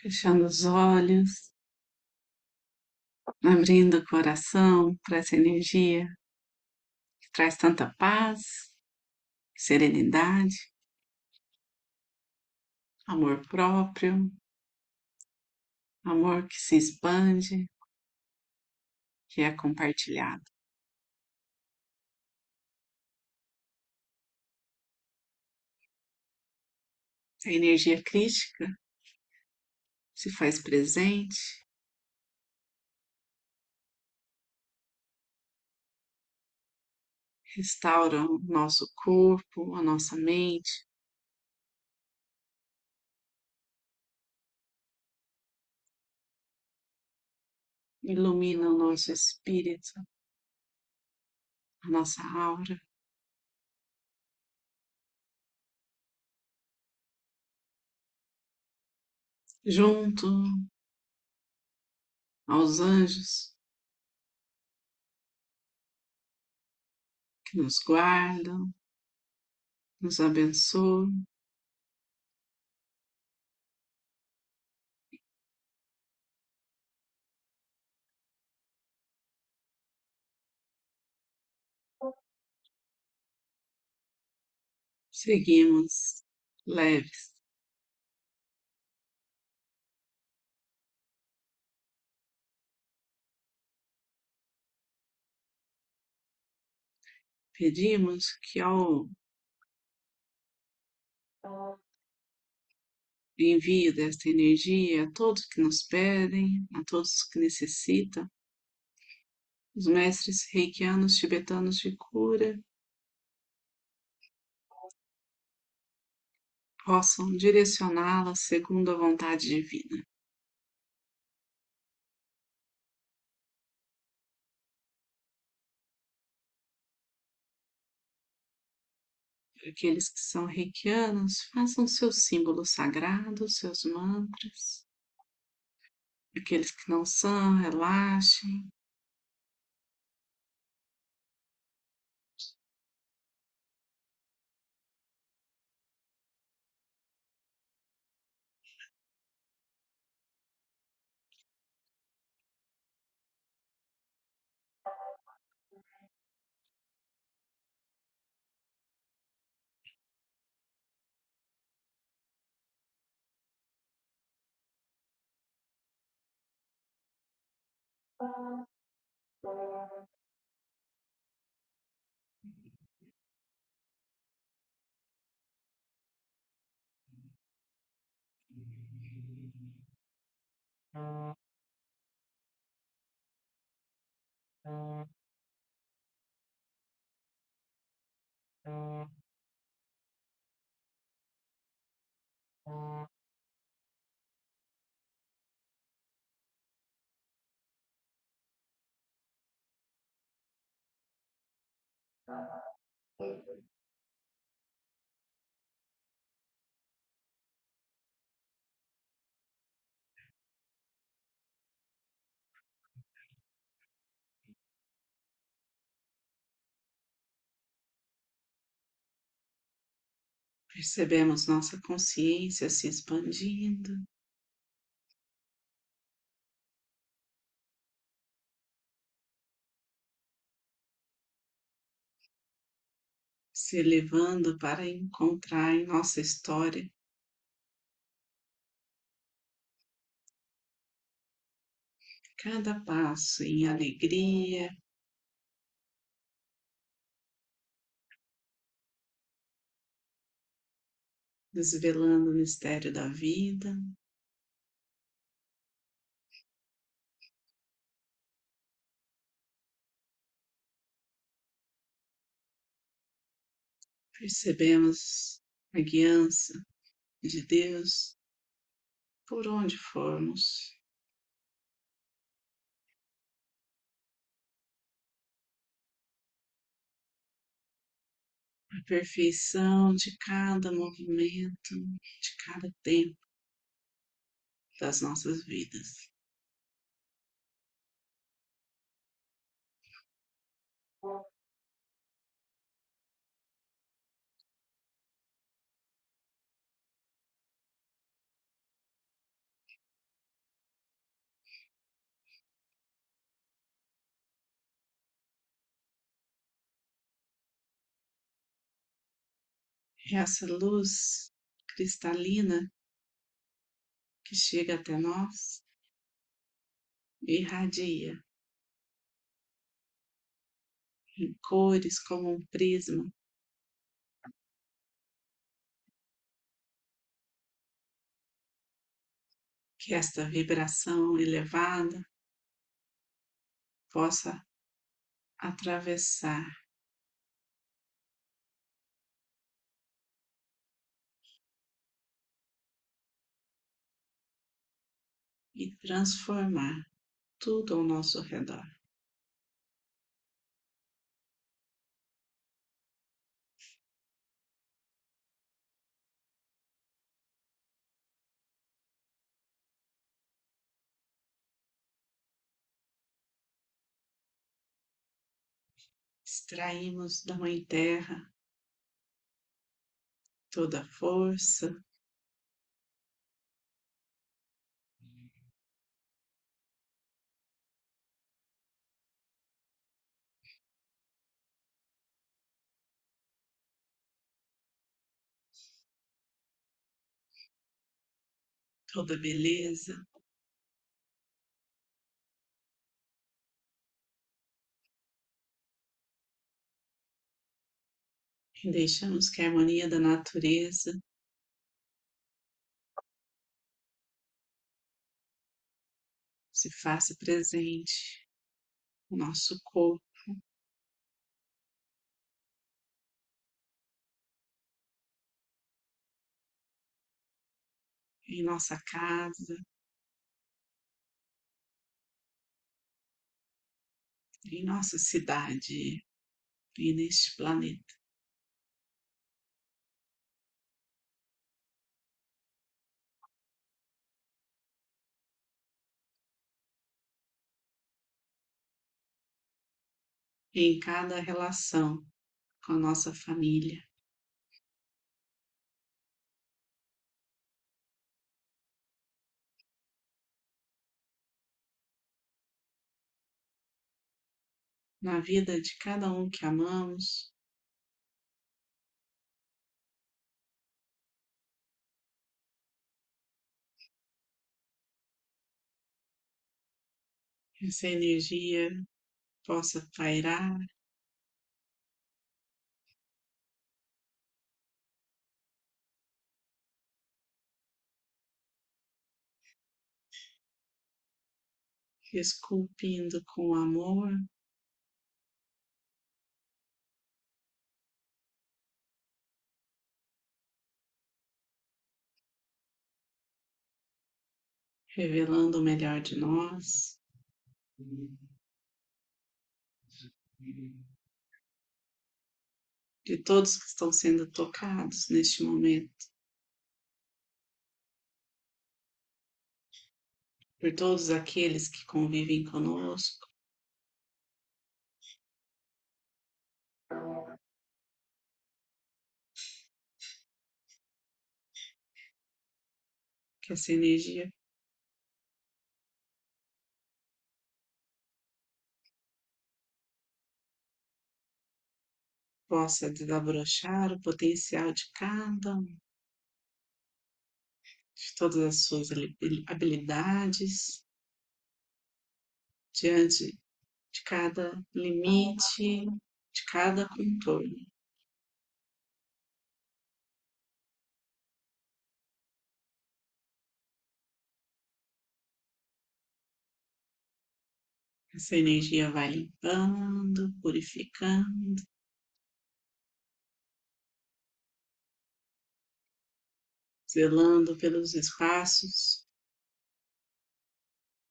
fechando os olhos, abrindo o coração para essa energia que traz tanta paz, serenidade, amor próprio, amor que se expande, que é compartilhado. A energia crítica se faz presente. Restaura o nosso corpo, a nossa mente. Ilumina o nosso espírito, a nossa aura. Junto aos anjos que nos guardam, nos abençoam. Seguimos leves. Pedimos que ao envio desta energia a todos que nos pedem, a todos que necessitam, os mestres reikianos tibetanos de cura possam direcioná-la segundo a vontade divina. Aqueles que são reikianos, façam seus símbolos sagrados, seus mantras. Aqueles que não são, relaxem. Thank uh. you. Uh. Percebemos nossa consciência se expandindo. Se elevando para encontrar em nossa história cada passo em alegria, desvelando o mistério da vida. Percebemos a guiança de Deus por onde formos. a perfeição de cada movimento, de cada tempo das nossas vidas. Essa luz cristalina que chega até nós irradia em cores como um prisma. Que esta vibração elevada possa atravessar e transformar tudo ao nosso redor. Extraímos da Mãe Terra toda a força, toda beleza. E deixamos que a harmonia da natureza se faça presente no nosso corpo. Em nossa casa, em nossa cidade e neste planeta. em cada relação com a nossa família. Na vida de cada um que amamos, essa energia possa pairar. Esculpindo com amor revelando o melhor de nós. De todos que estão sendo tocados neste momento. Por todos aqueles que convivem conosco. Que essa energia possa desabrochar o potencial de cada um, de todas as suas habilidades, diante de cada limite, de cada contorno. Essa energia vai limpando, purificando. Zelando pelos espaços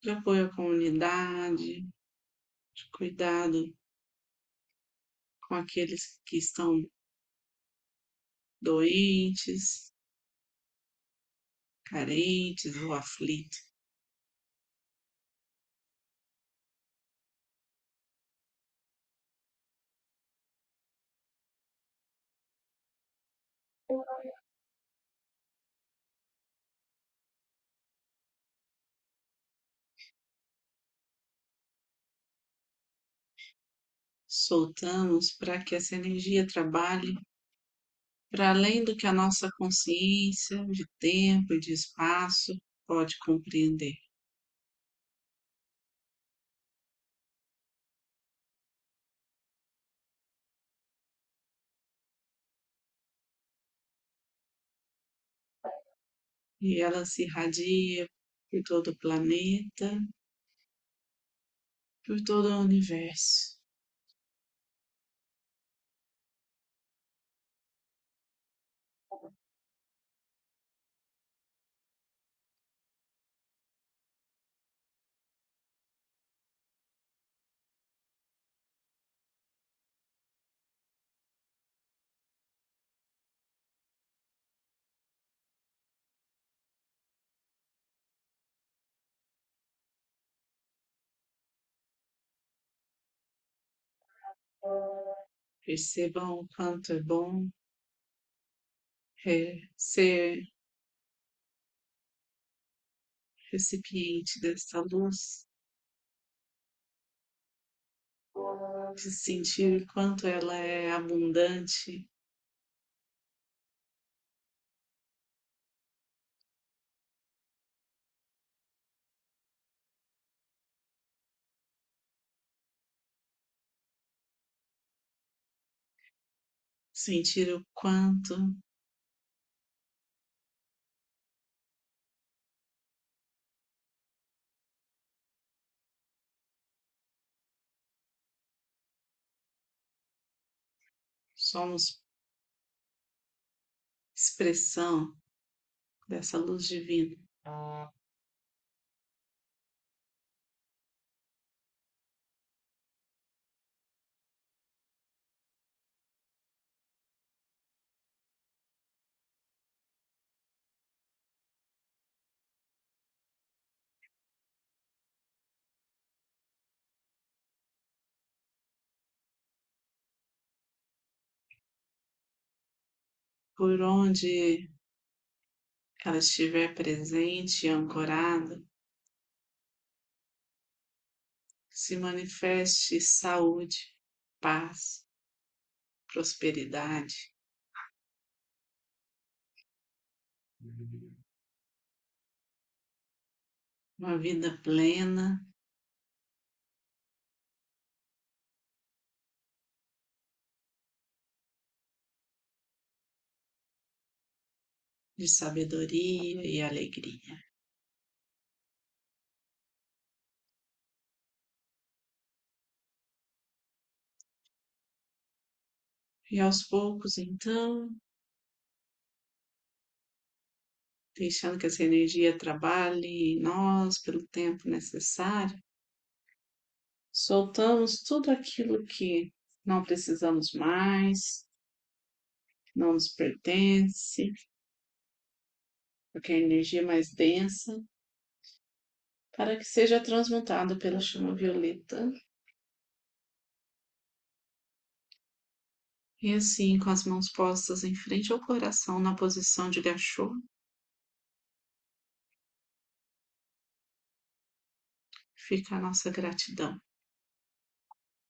de apoio à comunidade, de cuidado com aqueles que estão doentes, carentes ou aflitos. Soltamos para que essa energia trabalhe para além do que a nossa consciência de tempo e de espaço pode compreender. E ela se irradia por todo o planeta, por todo o universo. Percebam o quanto é bom ser recipiente dessa luz, de sentir quanto ela é abundante. Sentir o quanto somos expressão dessa luz divina. Por onde ela estiver presente e ancorada, se manifeste saúde, paz, prosperidade. Uma vida plena, de sabedoria e alegria. E aos poucos, então, deixando que essa energia trabalhe em nós pelo tempo necessário, soltamos tudo aquilo que não precisamos mais, não nos pertence, porque a energia é mais densa, para que seja transmutada pela chama violeta. E assim, com as mãos postas em frente ao coração, na posição de gachô, fica a nossa gratidão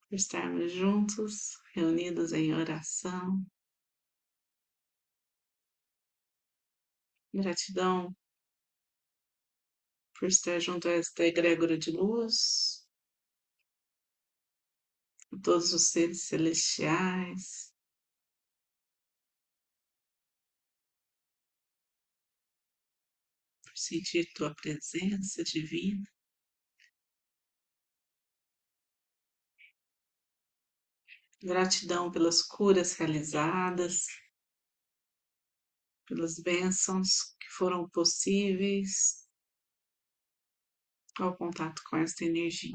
por estarmos juntos, reunidos em oração, Gratidão por estar junto a esta egrégora de luz, a todos os seres celestiais. Por sentir tua presença divina. Gratidão pelas curas realizadas pelas bênçãos que foram possíveis ao contato com esta energia.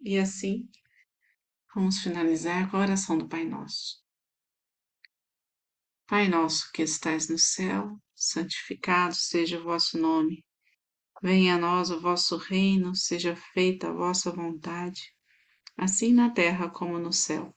E assim, vamos finalizar com a oração do Pai Nosso. Pai nosso que estais no céu, santificado seja o vosso nome. Venha a nós o vosso reino, seja feita a vossa vontade, assim na terra como no céu.